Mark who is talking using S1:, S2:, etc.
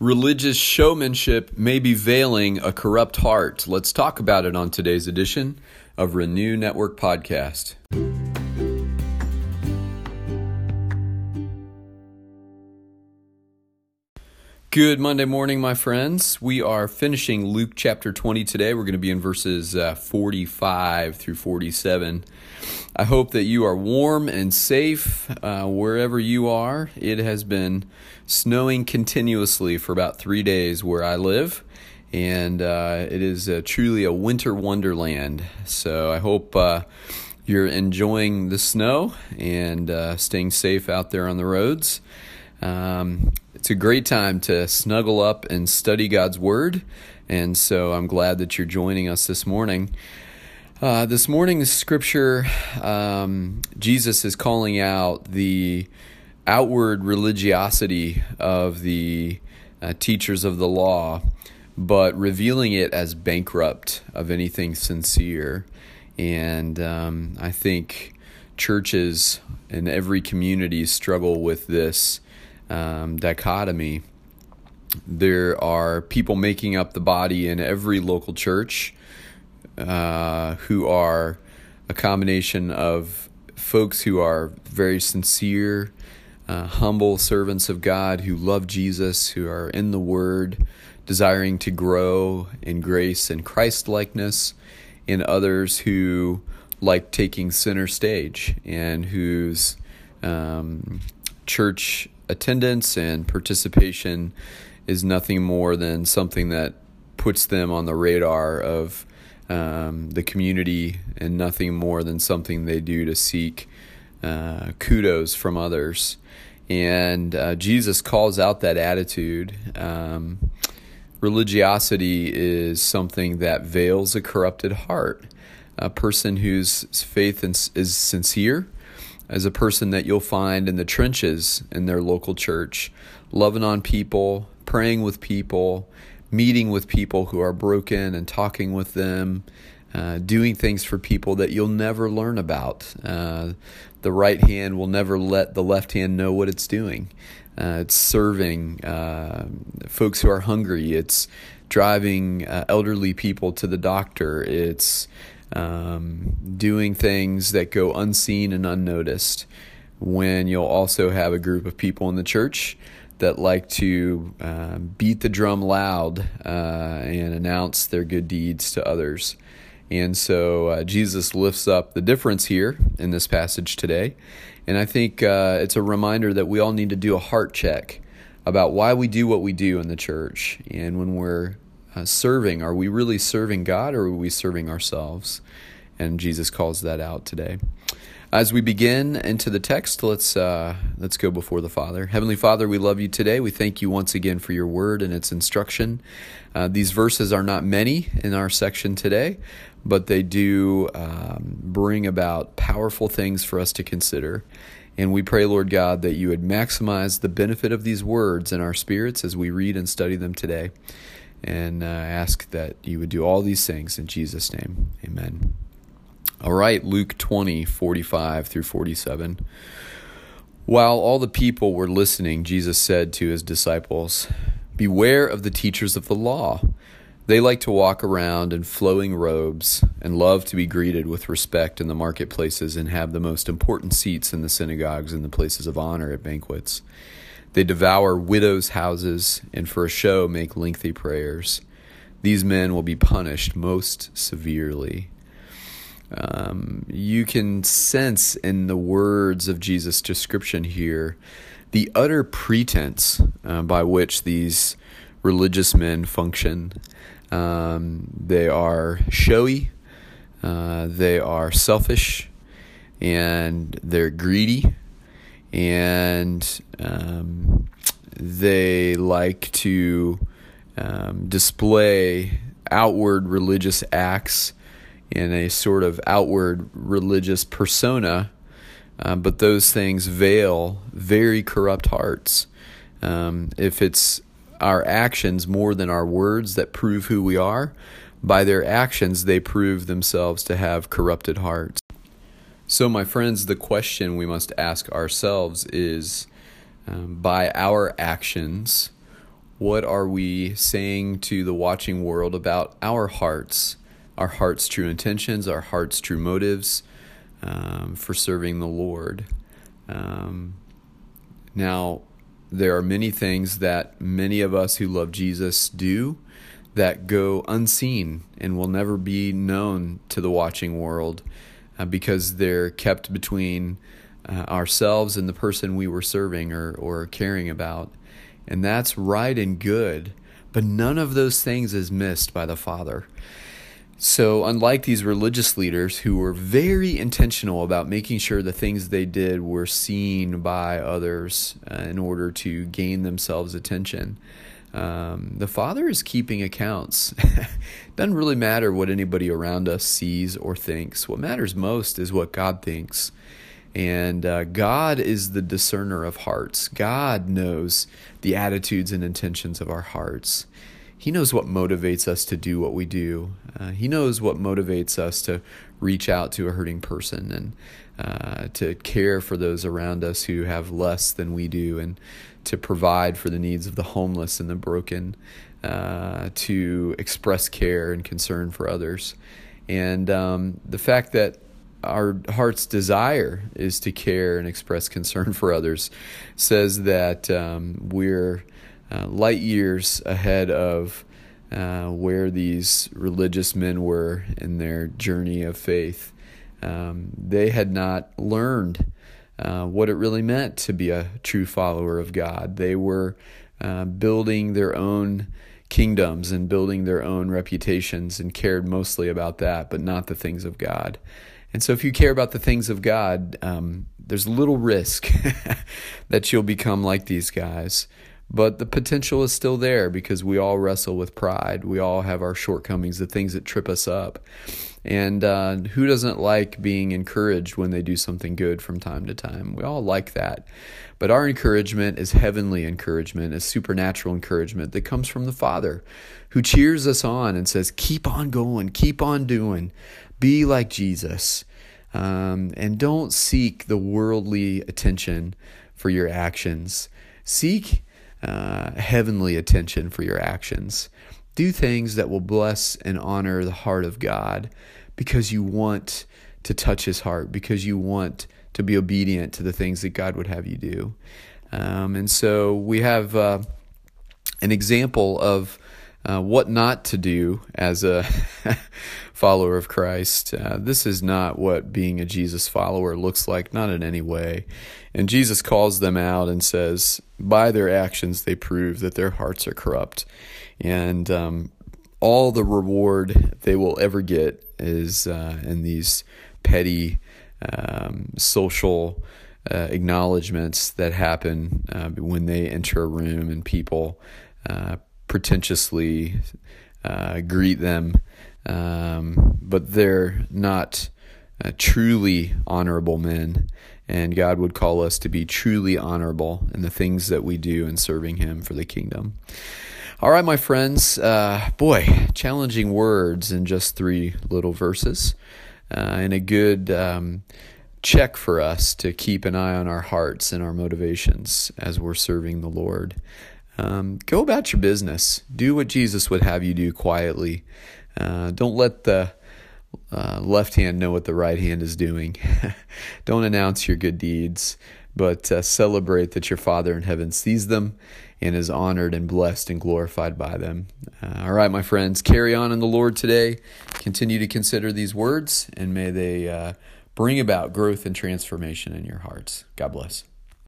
S1: Religious showmanship may be veiling a corrupt heart. Let's talk about it on today's edition of Renew Network Podcast. Good Monday morning, my friends. We are finishing Luke chapter 20 today. We're going to be in verses uh, 45 through 47. I hope that you are warm and safe uh, wherever you are. It has been snowing continuously for about three days where I live, and uh, it is uh, truly a winter wonderland. So I hope uh, you're enjoying the snow and uh, staying safe out there on the roads. Um, it's a great time to snuggle up and study God's Word, and so I'm glad that you're joining us this morning. Uh, this morning's scripture, um, Jesus is calling out the outward religiosity of the uh, teachers of the law, but revealing it as bankrupt of anything sincere. And um, I think churches in every community struggle with this um, dichotomy. There are people making up the body in every local church uh, who are a combination of folks who are very sincere, uh, humble servants of God who love Jesus, who are in the Word, desiring to grow in grace and Christ likeness, and others who like taking center stage and whose um, church attendance and participation is nothing more than something that puts them on the radar of um, the community and nothing more than something they do to seek uh, kudos from others. And uh, Jesus calls out that attitude. Um, religiosity is something that veils a corrupted heart. A person whose faith is sincere as a person that you'll find in the trenches in their local church, loving on people, praying with people, meeting with people who are broken and talking with them, uh, doing things for people that you'll never learn about. Uh, the right hand will never let the left hand know what it's doing. Uh, it's serving uh, folks who are hungry. It's driving uh, elderly people to the doctor. It's um, doing things that go unseen and unnoticed. When you'll also have a group of people in the church that like to uh, beat the drum loud uh, and announce their good deeds to others. And so uh, Jesus lifts up the difference here in this passage today. And I think uh, it's a reminder that we all need to do a heart check about why we do what we do in the church. And when we're uh, serving, are we really serving God or are we serving ourselves? And Jesus calls that out today. As we begin into the text, let's uh, let's go before the Father. Heavenly Father, we love you today. We thank you once again for your word and its instruction. Uh, these verses are not many in our section today, but they do um, bring about powerful things for us to consider. And we pray, Lord God, that you would maximize the benefit of these words in our spirits as we read and study them today. And uh, ask that you would do all these things in Jesus' name. Amen. All right, Luke 20, 45 through 47. While all the people were listening, Jesus said to his disciples, Beware of the teachers of the law. They like to walk around in flowing robes and love to be greeted with respect in the marketplaces and have the most important seats in the synagogues and the places of honor at banquets. They devour widows' houses and for a show make lengthy prayers. These men will be punished most severely. Um, you can sense in the words of Jesus' description here the utter pretense uh, by which these religious men function. Um, they are showy, uh, they are selfish, and they're greedy, and um, they like to um, display outward religious acts in a sort of outward religious persona, uh, but those things veil very corrupt hearts. Um, if it's our actions more than our words that prove who we are, by their actions they prove themselves to have corrupted hearts. So, my friends, the question we must ask ourselves is um, by our actions, What are we saying to the watching world about our hearts, our heart's true intentions, our heart's true motives um, for serving the Lord? Um, now, there are many things that many of us who love Jesus do that go unseen and will never be known to the watching world uh, because they're kept between uh, ourselves and the person we were serving or, or caring about. And that's right and good, but none of those things is missed by the Father. So, unlike these religious leaders who were very intentional about making sure the things they did were seen by others uh, in order to gain themselves attention, um, the Father is keeping accounts. Doesn't really matter what anybody around us sees or thinks. What matters most is what God thinks. And uh, God is the discerner of hearts. God knows the attitudes and intentions of our hearts. He knows what motivates us to do what we do. Uh, he knows what motivates us to reach out to a hurting person and uh, to care for those around us who have less than we do and to provide for the needs of the homeless and the broken, uh, to express care and concern for others. And um, the fact that our heart's desire is to care and express concern for others says that um, we're uh, light years ahead of uh, where these religious men were in their journey of faith. Um, they had not learned uh, what it really meant to be a true follower of God. They were uh, building their own kingdoms and building their own reputations and cared mostly about that, but not the things of God. And so, if you care about the things of God, um, there's little risk that you'll become like these guys. But the potential is still there because we all wrestle with pride. We all have our shortcomings, the things that trip us up. And uh, who doesn't like being encouraged when they do something good from time to time? We all like that. But our encouragement is heavenly encouragement, is supernatural encouragement that comes from the Father who cheers us on and says, Keep on going, keep on doing. Be like Jesus. Um, and don't seek the worldly attention for your actions. Seek uh, heavenly attention for your actions. Do things that will bless and honor the heart of God because you want to touch his heart, because you want to be obedient to the things that God would have you do. Um, and so we have uh, an example of uh, what not to do as a follower of Christ. Uh, this is not what being a Jesus follower looks like, not in any way. And Jesus calls them out and says, by their actions, they prove that their hearts are corrupt. And um, all the reward they will ever get is uh, in these petty um, social. Uh, acknowledgments that happen uh, when they enter a room and people uh, pretentiously uh, greet them, um, but they're not uh, truly honorable men. And God would call us to be truly honorable in the things that we do in serving Him for the kingdom. All right, my friends, uh, boy, challenging words in just three little verses, uh, and a good um, check for us to keep an eye on our hearts and our motivations as we're serving the Lord. Um, go about your business. Do what Jesus would have you do quietly. Uh, don't let the uh, left hand know what the right hand is doing. don't announce your good deeds, but uh, celebrate that your Father in heaven sees them and is honored and blessed and glorified by them. Uh, all right, my friends, carry on in the Lord today. Continue to consider these words, and may they uh, bring about growth and transformation in your hearts. God bless.